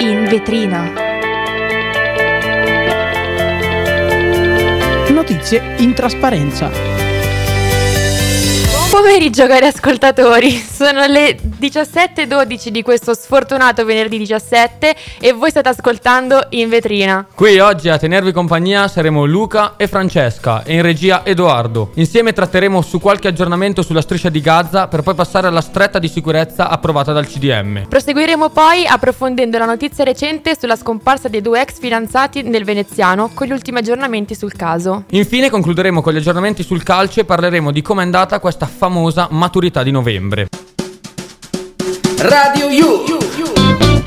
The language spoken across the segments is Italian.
In vetrina. Notizie in trasparenza. Pomeriggio cari ascoltatori, sono le 17.12 di questo sfortunato venerdì 17 e voi state ascoltando In Vetrina. Qui oggi a tenervi compagnia saremo Luca e Francesca e in regia Edoardo. Insieme tratteremo su qualche aggiornamento sulla striscia di Gaza per poi passare alla stretta di sicurezza approvata dal CDM. Proseguiremo poi approfondendo la notizia recente sulla scomparsa dei due ex fidanzati nel veneziano con gli ultimi aggiornamenti sul caso. Infine concluderemo con gli aggiornamenti sul calcio e parleremo di come è andata questa famosa maturità di novembre. Radio You.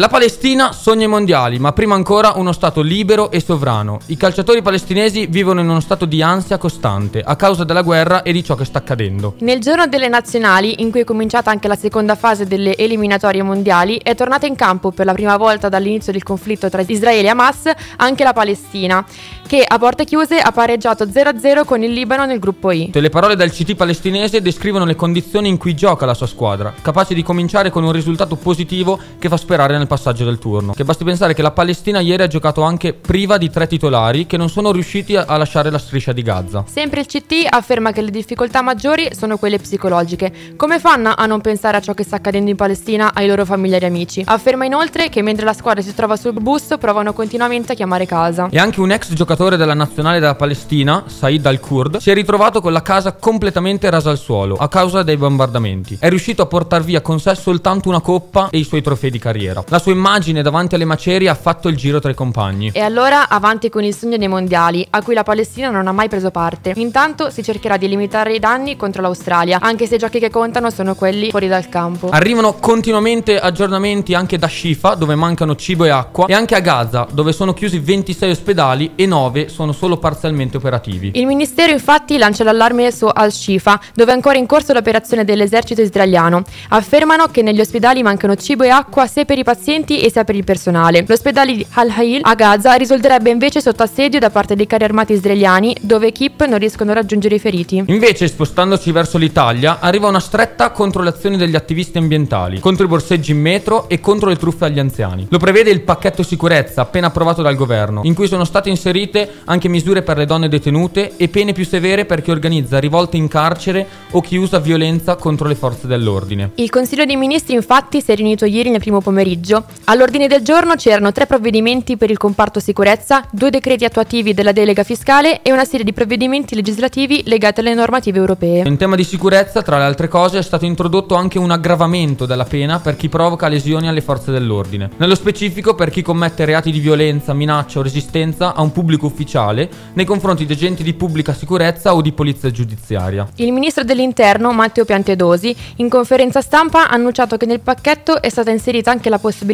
La Palestina sogna i mondiali, ma prima ancora uno Stato libero e sovrano. I calciatori palestinesi vivono in uno stato di ansia costante a causa della guerra e di ciò che sta accadendo. Nel giorno delle nazionali, in cui è cominciata anche la seconda fase delle eliminatorie mondiali, è tornata in campo per la prima volta dall'inizio del conflitto tra Israele e Hamas anche la Palestina, che a porte chiuse ha pareggiato 0-0 con il Libano nel gruppo I. Le parole del CT palestinese descrivono le condizioni in cui gioca la sua squadra, capace di cominciare con un risultato positivo che fa sperare nel passaggio del turno. Che basti pensare che la Palestina ieri ha giocato anche priva di tre titolari che non sono riusciti a a lasciare la striscia di Gaza. Sempre il CT afferma che le difficoltà maggiori sono quelle psicologiche. Come fanno a non pensare a ciò che sta accadendo in Palestina ai loro familiari e amici? Afferma inoltre che mentre la squadra si trova sul bus provano continuamente a chiamare casa. E anche un ex giocatore della nazionale della Palestina, Said al-Kurd, si è ritrovato con la casa completamente rasa al suolo a causa dei bombardamenti. È riuscito a portare via con sé soltanto una coppa e i suoi trofei di carriera. La sua immagine davanti alle macerie ha fatto il giro tra i compagni. E allora avanti con il sogno dei mondiali, a cui la Palestina non ha mai preso parte. Intanto si cercherà di limitare i danni contro l'Australia, anche se i giochi che contano sono quelli fuori dal campo. Arrivano continuamente aggiornamenti anche da Shifa, dove mancano cibo e acqua, e anche a Gaza, dove sono chiusi 26 ospedali e 9 sono solo parzialmente operativi. Il ministero infatti lancia l'allarme su Al-Shifa, dove è ancora in corso l'operazione dell'esercito israeliano. Affermano che negli ospedali mancano cibo e acqua sia per i pazienti e sia per il personale. L'ospedale di Al-Hail a Gaza risulterebbe invece sotto assedio da parte dei carri armati israeliani, dove equip non riescono a raggiungere i feriti. Invece, spostandoci verso l'Italia, arriva una stretta contro le azioni degli attivisti ambientali, contro i borseggi in metro e contro le truffe agli anziani. Lo prevede il pacchetto sicurezza appena approvato dal governo, in cui sono state inserite anche misure per le donne detenute e pene più severe per chi organizza rivolte in carcere o chi usa violenza contro le forze dell'ordine. Il Consiglio dei Ministri infatti si è riunito ieri nel primo pomeriggio. All'ordine del giorno c'erano tre provvedimenti per il comparto sicurezza, due decreti attuativi della delega fiscale e una serie di provvedimenti legislativi legati alle normative europee. In tema di sicurezza, tra le altre cose, è stato introdotto anche un aggravamento della pena per chi provoca lesioni alle forze dell'ordine. Nello specifico per chi commette reati di violenza, minaccia o resistenza a un pubblico ufficiale nei confronti di agenti di pubblica sicurezza o di polizia giudiziaria. Il ministro dell'Interno, Matteo Piantedosi, in conferenza stampa ha annunciato che nel pacchetto è stata inserita anche la possibilità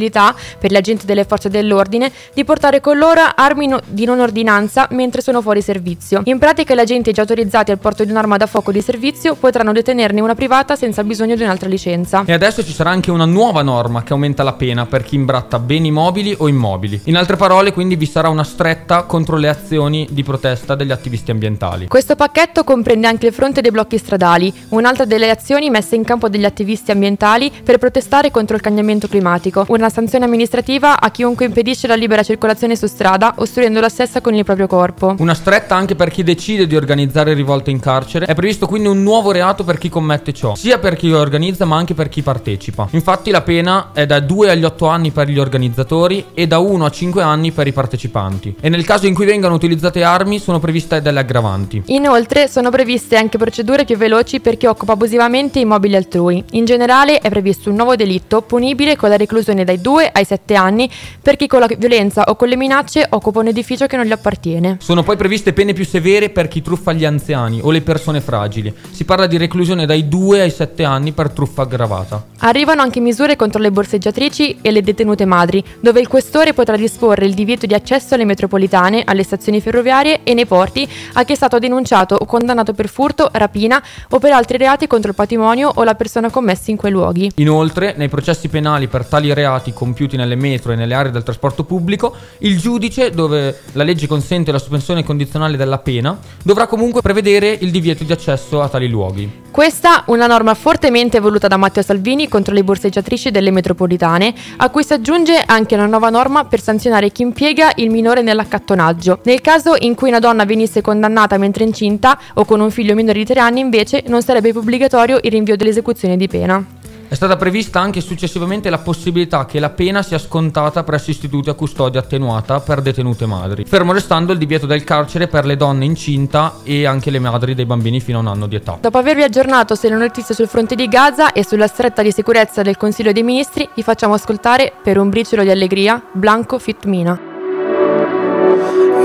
per gli agenti delle forze dell'ordine di portare con loro armi no- di non ordinanza mentre sono fuori servizio. In pratica gli agenti già autorizzati al porto di un'arma da fuoco di servizio potranno detenerne una privata senza bisogno di un'altra licenza. E adesso ci sarà anche una nuova norma che aumenta la pena per chi imbratta beni mobili o immobili. In altre parole, quindi vi sarà una stretta contro le azioni di protesta degli attivisti ambientali. Questo pacchetto comprende anche il fronte dei blocchi stradali, un'altra delle azioni messe in campo dagli attivisti ambientali per protestare contro il cambiamento climatico, una sanzione amministrativa a chiunque impedisce la libera circolazione su strada, ostruendo la stessa con il proprio corpo. Una stretta anche per chi decide di organizzare rivolte in carcere. È previsto quindi un nuovo reato per chi commette ciò, sia per chi organizza ma anche per chi partecipa. Infatti la pena è da 2 agli 8 anni per gli organizzatori e da 1 a 5 anni per i partecipanti. E nel caso in cui vengano utilizzate armi sono previste delle aggravanti. Inoltre sono previste anche procedure più veloci per chi occupa abusivamente immobili altrui. In generale è previsto un nuovo delitto punibile con la reclusione dai 2 ai 7 anni per chi con la violenza o con le minacce occupa un edificio che non gli appartiene. Sono poi previste pene più severe per chi truffa gli anziani o le persone fragili. Si parla di reclusione dai 2 ai 7 anni per truffa aggravata. Arrivano anche misure contro le borseggiatrici e le detenute madri, dove il questore potrà disporre il divieto di accesso alle metropolitane, alle stazioni ferroviarie e nei porti a chi è stato denunciato o condannato per furto, rapina o per altri reati contro il patrimonio o la persona commessi in quei luoghi. Inoltre, nei processi penali per tali reati compiuti nelle metro e nelle aree del trasporto pubblico, il giudice, dove la legge consente la sospensione condizionale della pena, dovrà comunque prevedere il divieto di accesso a tali luoghi. Questa una norma fortemente voluta da Matteo Salvini contro le borseggiatrici delle metropolitane, a cui si aggiunge anche una nuova norma per sanzionare chi impiega il minore nell'accattonaggio. Nel caso in cui una donna venisse condannata mentre incinta o con un figlio minore di tre anni, invece, non sarebbe obbligatorio il rinvio dell'esecuzione di pena. È stata prevista anche successivamente la possibilità che la pena sia scontata presso istituti a custodia attenuata per detenute madri, fermo restando il divieto del carcere per le donne incinta e anche le madri dei bambini fino a un anno di età. Dopo avervi aggiornato sulle notizie sul fronte di Gaza e sulla stretta di sicurezza del Consiglio dei Ministri, vi facciamo ascoltare per un briciolo di allegria Blanco Fit Mina.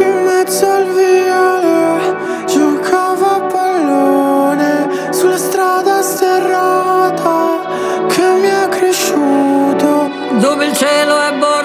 In mezzo al viale giocava a pallone sulla strada sterrata dove il cielo è bordo,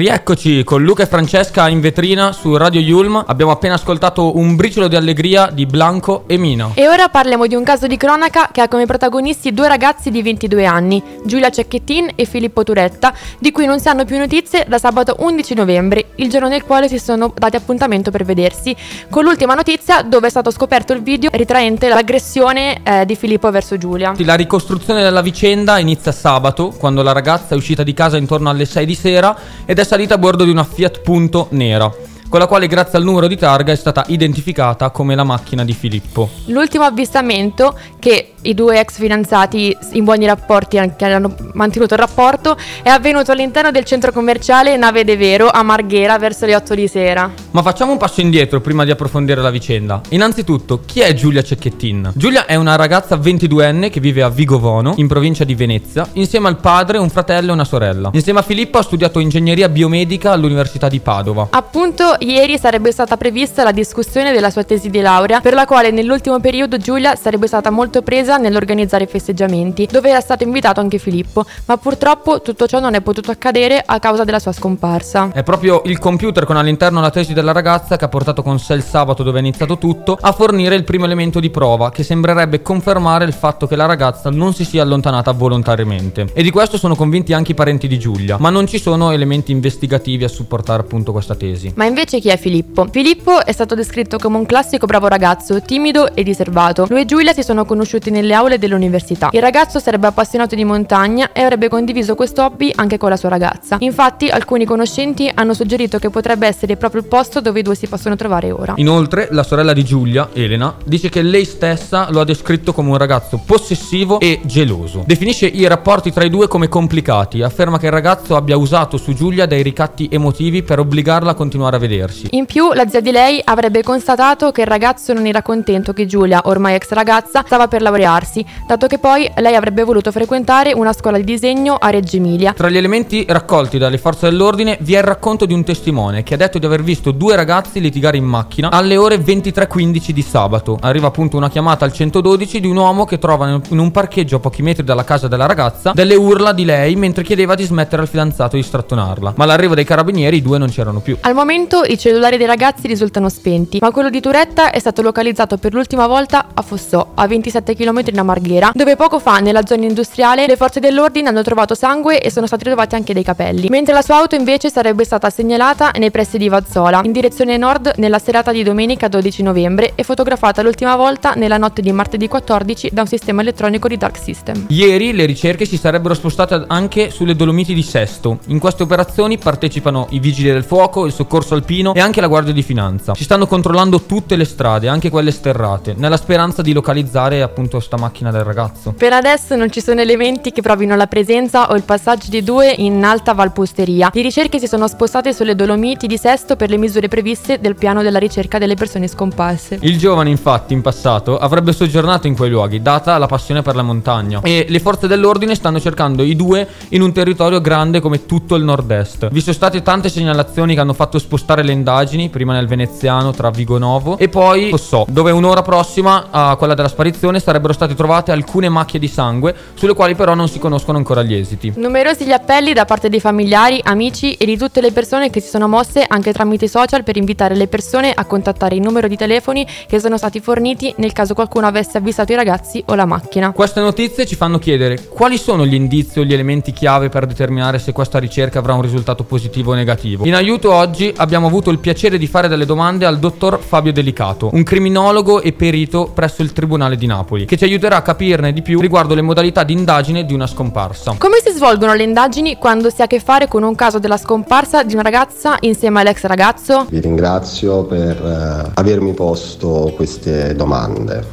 Rieccoci con Luca e Francesca in vetrina su Radio Yulm. Abbiamo appena ascoltato un briciolo di allegria di Blanco e Mina. E ora parliamo di un caso di cronaca che ha come protagonisti due ragazzi di 22 anni, Giulia Cecchettin e Filippo Turetta, di cui non si hanno più notizie da sabato 11 novembre, il giorno nel quale si sono dati appuntamento per vedersi, con l'ultima notizia dove è stato scoperto il video ritraente l'aggressione eh, di Filippo verso Giulia. La ricostruzione della vicenda inizia sabato, quando la ragazza è uscita di casa intorno alle 6 di sera ed è salita a bordo di una Fiat Punto nera, con la quale grazie al numero di targa è stata identificata come la macchina di Filippo. L'ultimo avvistamento che i due ex fidanzati in buoni rapporti anche hanno mantenuto il rapporto è avvenuto all'interno del centro commerciale Nave De Vero a Marghera verso le 8 di sera. Ma facciamo un passo indietro prima di approfondire la vicenda. Innanzitutto, chi è Giulia Cecchettin? Giulia è una ragazza 22enne che vive a Vigovono, in provincia di Venezia, insieme al padre, un fratello e una sorella. Insieme a Filippo ha studiato ingegneria biomedica all'Università di Padova. Appunto, ieri sarebbe stata prevista la discussione della sua tesi di laurea, per la quale nell'ultimo periodo Giulia sarebbe stata molto presa nell'organizzare festeggiamenti, dove era stato invitato anche Filippo, ma purtroppo tutto ciò non è potuto accadere a causa della sua scomparsa. È proprio il computer con all'interno la tesi della ragazza che ha portato con sé il sabato dove è iniziato tutto a fornire il primo elemento di prova che sembrerebbe confermare il fatto che la ragazza non si sia allontanata volontariamente. E di questo sono convinti anche i parenti di Giulia, ma non ci sono elementi investigativi a supportare appunto questa tesi. Ma invece chi è Filippo? Filippo è stato descritto come un classico bravo ragazzo, timido e riservato. Lui e Giulia si sono conosciuti nelle aule dell'università. Il ragazzo sarebbe appassionato di montagna e avrebbe condiviso questo hobby anche con la sua ragazza. Infatti, alcuni conoscenti hanno suggerito che potrebbe essere proprio il posto dove i due si possono trovare ora. Inoltre, la sorella di Giulia, Elena, dice che lei stessa lo ha descritto come un ragazzo possessivo e geloso. Definisce i rapporti tra i due come complicati, afferma che il ragazzo abbia usato su Giulia dei ricatti emotivi per obbligarla a continuare a vedersi. In più, la zia di lei avrebbe constatato che il ragazzo non era contento che Giulia, ormai ex ragazza, stava per laurearsi, dato che poi lei avrebbe voluto frequentare una scuola di disegno a Reggio Emilia. Tra gli elementi raccolti dalle forze dell'ordine vi è il racconto di un testimone che ha detto di aver visto due ragazzi litigare in macchina alle ore 23.15 di sabato. Arriva appunto una chiamata al 112 di un uomo che trova in un parcheggio a pochi metri dalla casa della ragazza delle urla di lei mentre chiedeva di smettere al fidanzato di strattonarla. Ma all'arrivo dei carabinieri i due non c'erano più. Al momento i cellulari dei ragazzi risultano spenti, ma quello di Turetta è stato localizzato per l'ultima volta a Fossò, a 27 km da Marghera, dove poco fa nella zona industriale le forze dell'ordine hanno trovato sangue e sono stati trovati anche dei capelli, mentre la sua auto invece sarebbe stata segnalata nei pressi di Vazzola, in direzione nord nella serata di domenica 12 novembre e fotografata l'ultima volta nella notte di martedì 14 da un sistema elettronico di Dark System. Ieri le ricerche si sarebbero spostate anche sulle Dolomiti di Sesto. In queste operazioni partecipano i vigili del fuoco, il soccorso alpino e anche la Guardia di Finanza. Si stanno controllando tutte le strade, anche quelle sterrate, nella speranza di localizzare appunto sta macchina del ragazzo. Per adesso non ci sono elementi che provino la presenza o il passaggio di due in alta Valposteria. Le ricerche si sono spostate sulle Dolomiti di Sesto per le misure previste del piano della ricerca delle persone scomparse. Il giovane infatti in passato avrebbe soggiornato in quei luoghi, data la passione per la montagna, e le forze dell'ordine stanno cercando i due in un territorio grande come tutto il nord-est. Vi sono state tante segnalazioni che hanno fatto spostare le indagini, prima nel veneziano tra Vigonovo e poi Fossò, dove un'ora prossima a quella della sparizione sarebbero state trovate alcune macchie di sangue, sulle quali però non si conoscono ancora gli esiti. Numerosi gli appelli da parte dei familiari, amici e di tutte le persone che si sono mosse anche tramite i social per invitare le persone a contattare il numero di telefoni che sono stati forniti nel caso qualcuno avesse avvisato i ragazzi o la macchina. Queste notizie ci fanno chiedere quali sono gli indizi o gli elementi chiave per determinare se questa ricerca avrà un risultato positivo o negativo. In aiuto oggi abbiamo avuto il piacere di fare delle domande al dottor Fabio Delicato, un criminologo e perito presso il Tribunale di Napoli, che ci aiuterà a capirne di più riguardo le modalità di indagine di una scomparsa. Come si svolgono le indagini quando si ha a che fare con un caso della scomparsa di una ragazza insieme all'ex ragazzo? Vi ringrazio per eh, avermi posto queste domande.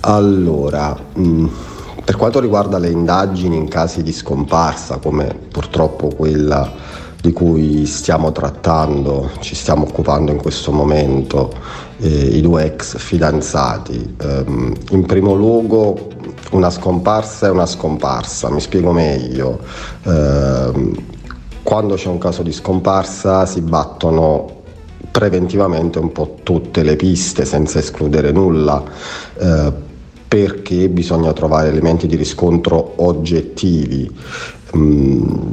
Allora, mh, per quanto riguarda le indagini in casi di scomparsa, come purtroppo quella di cui stiamo trattando, ci stiamo occupando in questo momento, eh, i due ex fidanzati, ehm, in primo luogo una scomparsa è una scomparsa, mi spiego meglio. Ehm, quando c'è un caso di scomparsa si battono preventivamente un po' tutte le piste senza escludere nulla. Eh, perché bisogna trovare elementi di riscontro oggettivi. Mm,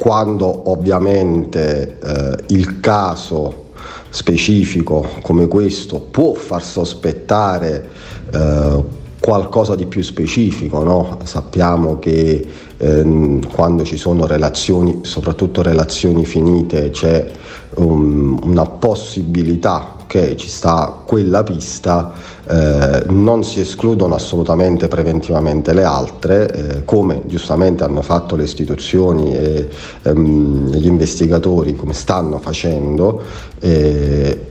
quando ovviamente eh, il caso specifico come questo può far sospettare eh, qualcosa di più specifico, no? sappiamo che ehm, quando ci sono relazioni, soprattutto relazioni finite, c'è um, una possibilità che ci sta quella pista, eh, non si escludono assolutamente preventivamente le altre, eh, come giustamente hanno fatto le istituzioni e ehm, gli investigatori, come stanno facendo, eh,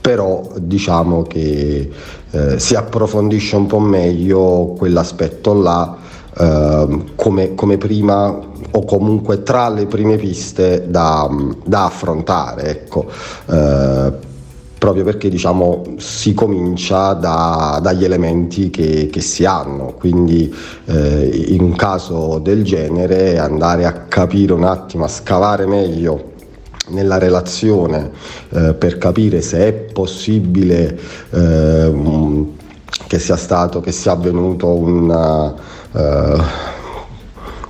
però diciamo che eh, si approfondisce un po' meglio quell'aspetto là eh, come, come, prima o comunque tra le prime piste da, da affrontare. Ecco. Eh, proprio perché diciamo, si comincia da, dagli elementi che, che, si hanno, quindi eh, in un caso del genere andare a capire un attimo, a scavare meglio nella relazione eh, per capire se è possibile eh, che sia stato, che sia avvenuto un, eh,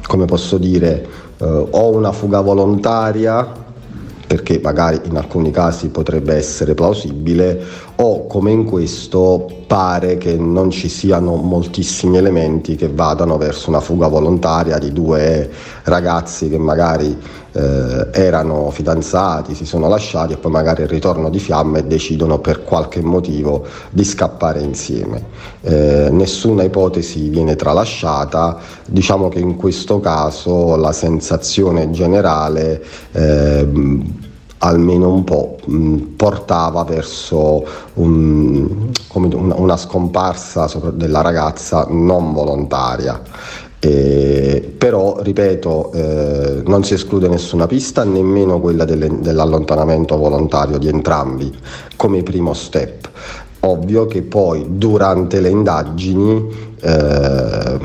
come posso dire, eh, o una fuga volontaria perché magari in alcuni casi potrebbe essere plausibile o come in questo pare che non ci siano moltissimi elementi che vadano verso una fuga volontaria di due ragazzi che magari eh, erano fidanzati, si sono lasciati e poi magari il ritorno di fiamme decidono per qualche motivo di scappare insieme. Eh, nessuna ipotesi viene tralasciata, diciamo che in questo caso la sensazione generale eh, almeno un po' mh, portava verso un, una, una scomparsa della ragazza non volontaria. Eh, però, ripeto, eh, non si esclude nessuna pista, nemmeno quella delle, dell'allontanamento volontario di entrambi come primo step. Ovvio che poi durante le indagini eh,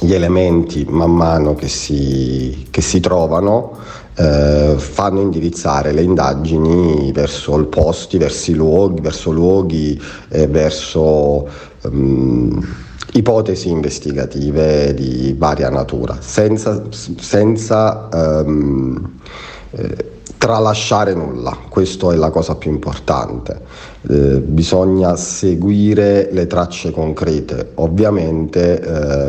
gli elementi man mano che si, che si trovano eh, fanno indirizzare le indagini verso i posti, verso luoghi, verso luoghi, eh, verso um, ipotesi investigative di varia natura, senza, senza um, eh, tralasciare nulla, questa è la cosa più importante. Eh, bisogna seguire le tracce concrete, ovviamente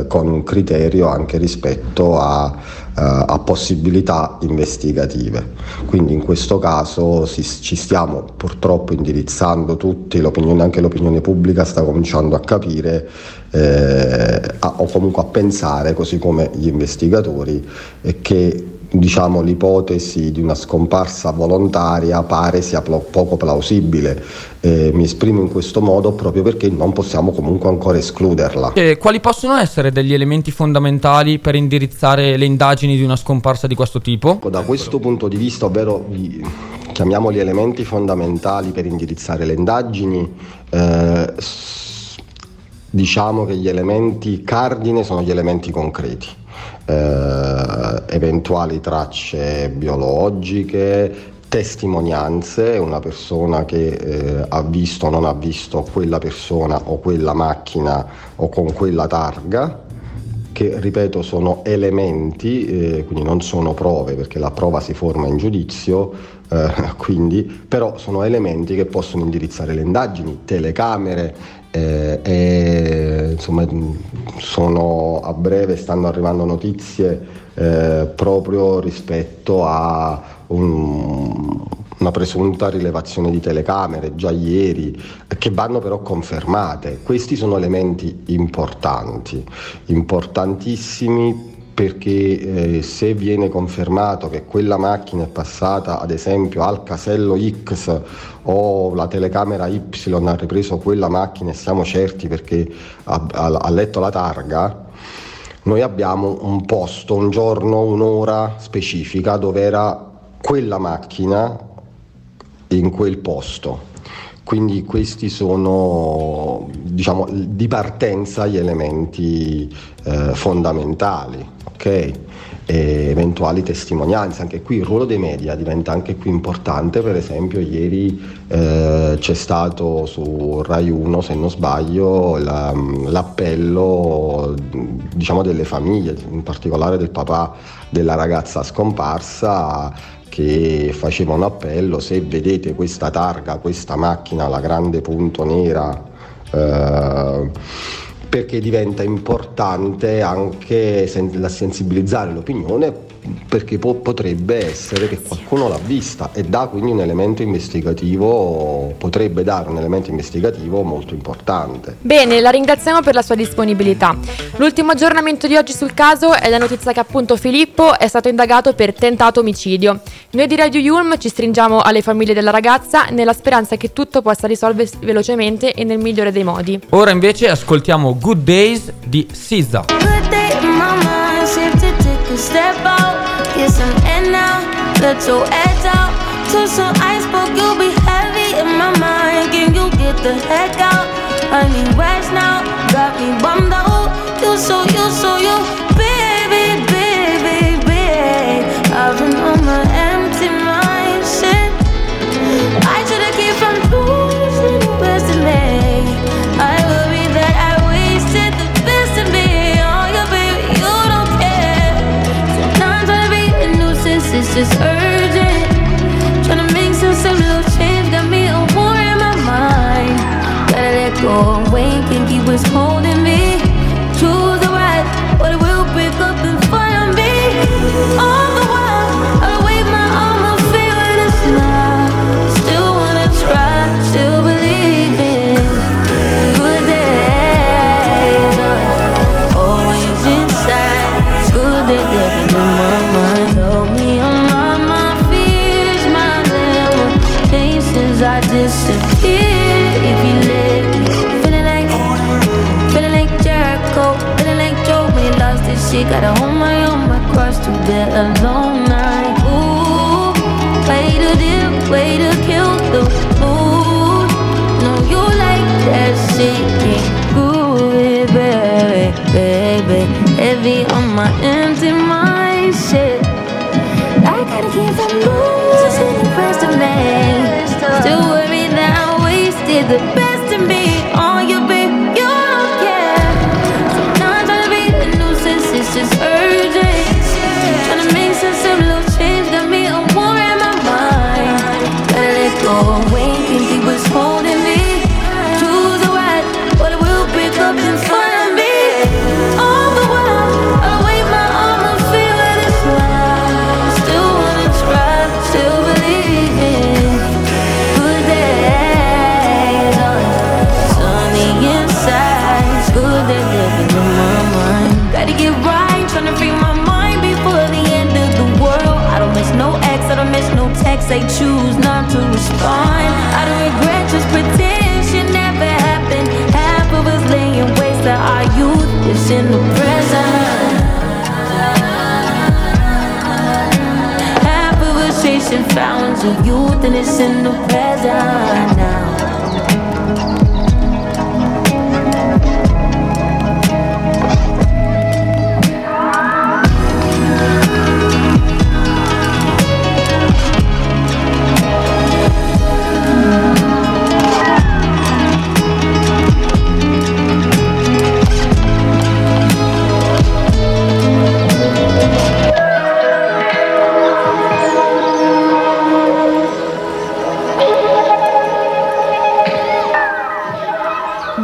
eh, con un criterio anche rispetto a, a, possibilità investigative. Quindi in questo caso si, ci stiamo purtroppo indirizzando tutti, l'opinione, anche l'opinione pubblica sta cominciando a capire eh, a, o comunque a pensare, così come gli investigatori, che diciamo, l'ipotesi di una scomparsa volontaria pare sia pl- poco plausibile. Eh, mi esprimo in questo modo proprio perché non possiamo comunque ancora escluderla. E quali possono essere degli elementi fondamentali per indirizzare le indagini di una scomparsa di questo tipo? Da questo punto di vista, ovvero chiamiamoli elementi fondamentali per indirizzare le indagini, eh, diciamo che gli elementi cardine sono gli elementi concreti eh, eventuali tracce biologiche, testimonianze, una persona che eh, ha visto o non ha visto quella persona o quella macchina o con quella targa, che ripeto sono elementi, eh, quindi non sono prove perché la prova si forma in giudizio, eh, quindi, però sono elementi che possono indirizzare le indagini, telecamere, eh, e insomma sono a breve stanno arrivando notizie eh, proprio rispetto a un, una presunta rilevazione di telecamere già ieri che vanno però confermate. Questi sono elementi importanti, importantissimi perché eh, se viene confermato che quella macchina è passata ad esempio al casello X o la telecamera Y ha ripreso quella macchina e siamo certi perché ha, ha, ha letto la targa, noi abbiamo un posto, un giorno, un'ora specifica dove era quella macchina in quel posto. Quindi questi sono diciamo, di partenza gli elementi eh, fondamentali ok? E eventuali testimonianze. Anche qui il ruolo dei media diventa anche qui importante, per esempio ieri eh, c'è stato su Rai 1, se non sbaglio, la, l'appello diciamo, delle famiglie, in particolare del papà della ragazza scomparsa che faceva un appello, se vedete questa targa, questa macchina, la grande punto nera, eh, perché diventa importante anche sen- sensibilizzare l'opinione perché po- potrebbe essere che qualcuno l'ha vista e dà quindi un elemento investigativo, potrebbe dare un elemento investigativo molto importante. Bene, la ringraziamo per la sua disponibilità. L'ultimo aggiornamento di oggi sul caso è la notizia che appunto Filippo è stato indagato per tentato omicidio. Noi di Radio Yulm ci stringiamo alle famiglie della ragazza nella speranza che tutto possa risolversi velocemente e nel migliore dei modi. Ora invece ascoltiamo Good Days di SZA. Good day in Get some air now, let your edge out. Till some iceberg, you'll be heavy in my mind. Can you get the heck out? I need rest now, is urgent. Trying to make of little change got me a war in my mind. Gotta let go can't keep holding the best They choose not to respond. I don't regret, just pretend shit never happened. Half of us laying waste to our youth is in the present. Half of us chasing fountains of youth and it's in the present now.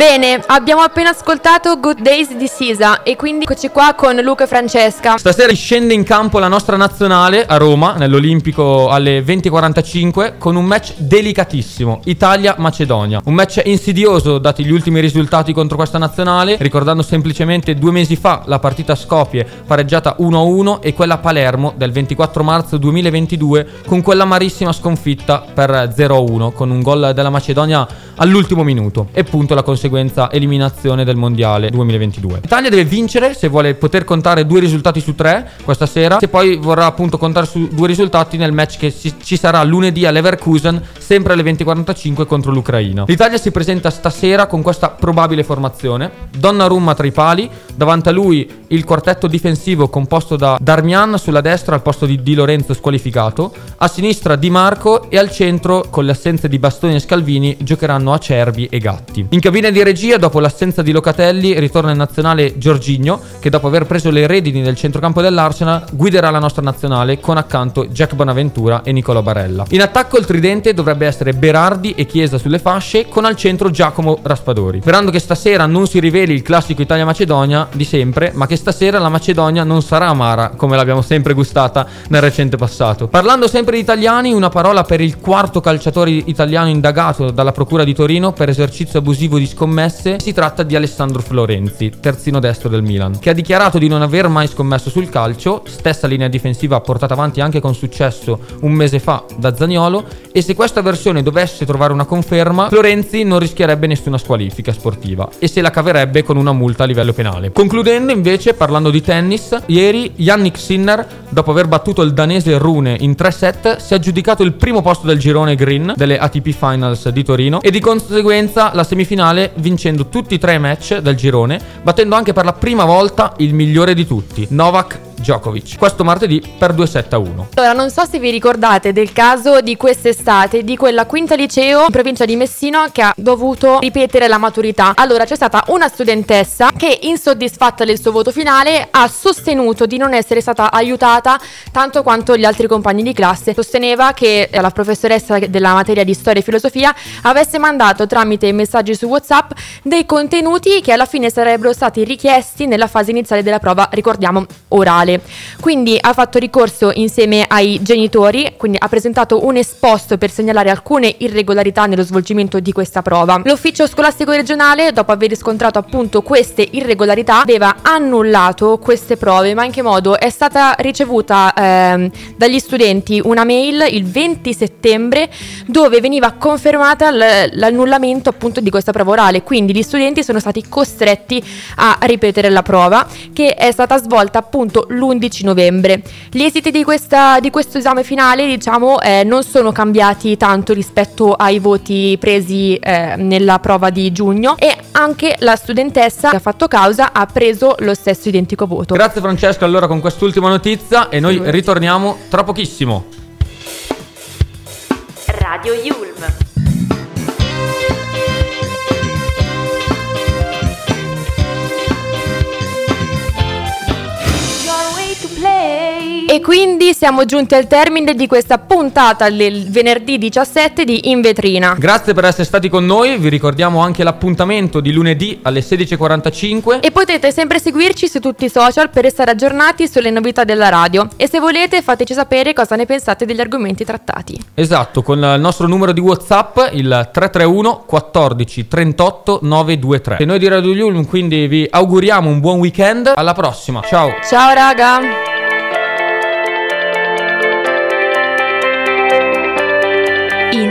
Bene, abbiamo appena ascoltato Good Days di Sisa e quindi eccoci qua con Luca e Francesca. Stasera scende in campo la nostra nazionale a Roma, nell'Olimpico alle 20.45, con un match delicatissimo, Italia-Macedonia. Un match insidioso dati gli ultimi risultati contro questa nazionale, ricordando semplicemente due mesi fa la partita a Skopje pareggiata 1-1 e quella a Palermo del 24 marzo 2022 con quella amarissima sconfitta per 0-1 con un gol della Macedonia all'ultimo minuto e appunto la conseguenza eliminazione del mondiale 2022. L'Italia deve vincere se vuole poter contare due risultati su tre questa sera, se poi vorrà appunto contare su due risultati nel match che ci sarà lunedì a Leverkusen, sempre alle 20.45 contro l'Ucraina. L'Italia si presenta stasera con questa probabile formazione: Donnarumma tra i pali, davanti a lui il quartetto difensivo composto da Darmian sulla destra al posto di Di Lorenzo squalificato, a sinistra Di Marco e al centro con le assenze di Bastoni e Scalvini giocheranno Acerbi e Gatti. In cabina di regia, dopo l'assenza di Locatelli, ritorna in nazionale Giorginio, che dopo aver preso le redini del centrocampo dell'Arsenal guiderà la nostra nazionale con accanto Jack Bonaventura e Nicola Barella. In attacco il tridente dovrebbe dovrebbe essere Berardi e Chiesa sulle fasce con al centro Giacomo Raspadori. Sperando che stasera non si riveli il classico Italia-Macedonia di sempre, ma che stasera la Macedonia non sarà amara come l'abbiamo sempre gustata nel recente passato. Parlando sempre di italiani, una parola per il quarto calciatore italiano indagato dalla Procura di Torino per esercizio abusivo di scommesse. Si tratta di Alessandro Florenzi, terzino destro del Milan, che ha dichiarato di non aver mai scommesso sul calcio, stessa linea difensiva portata avanti anche con successo un mese fa da Zaniolo, e se questa versione dovesse trovare una conferma, Florenzi non rischierebbe nessuna squalifica sportiva e se la caverebbe con una multa a livello penale. Concludendo invece, parlando di tennis, ieri Yannick Sinner, dopo aver battuto il danese Rune in 3 set, si è aggiudicato il primo posto del girone green delle ATP Finals di Torino e di conseguenza la semifinale vincendo tutti i tre match del girone, battendo anche per la prima volta il migliore di tutti, Novak Djokovic. Questo martedì per 2-7 a 1. Allora, non so se vi ricordate del caso di quest'estate di quella quinta liceo in provincia di Messino che ha dovuto ripetere la maturità. Allora, c'è stata una studentessa che, insoddisfatta del suo voto finale, ha sostenuto di non essere stata aiutata tanto quanto gli altri compagni di classe. Sosteneva che la professoressa della materia di storia e filosofia avesse mandato tramite messaggi su WhatsApp dei contenuti che alla fine sarebbero stati richiesti nella fase iniziale della prova, ricordiamo, orale. Quindi ha fatto ricorso insieme ai genitori, quindi ha presentato un esposto per segnalare alcune irregolarità nello svolgimento di questa prova. L'ufficio scolastico regionale, dopo aver riscontrato appunto queste irregolarità, aveva annullato queste prove, ma in che modo? È stata ricevuta ehm, dagli studenti una mail il 20 settembre dove veniva confermata l- l'annullamento appunto di questa prova orale, quindi gli studenti sono stati costretti a ripetere la prova che è stata svolta appunto l'11 novembre. Gli esiti di, questa, di questo esame finale, diciamo, eh, non sono cambiati tanto rispetto ai voti presi eh, nella prova di giugno e anche la studentessa che ha fatto causa ha preso lo stesso identico voto. Grazie Francesco allora con quest'ultima notizia e noi ritorniamo tra pochissimo. Radio Yulm. Quindi siamo giunti al termine di questa puntata del venerdì 17 di In Vetrina. Grazie per essere stati con noi, vi ricordiamo anche l'appuntamento di lunedì alle 16.45. E potete sempre seguirci su tutti i social per restare aggiornati sulle novità della radio. E se volete fateci sapere cosa ne pensate degli argomenti trattati. Esatto, con il nostro numero di WhatsApp, il 331 14 38 923. E noi di Radio Yulm quindi vi auguriamo un buon weekend. Alla prossima, ciao! Ciao raga!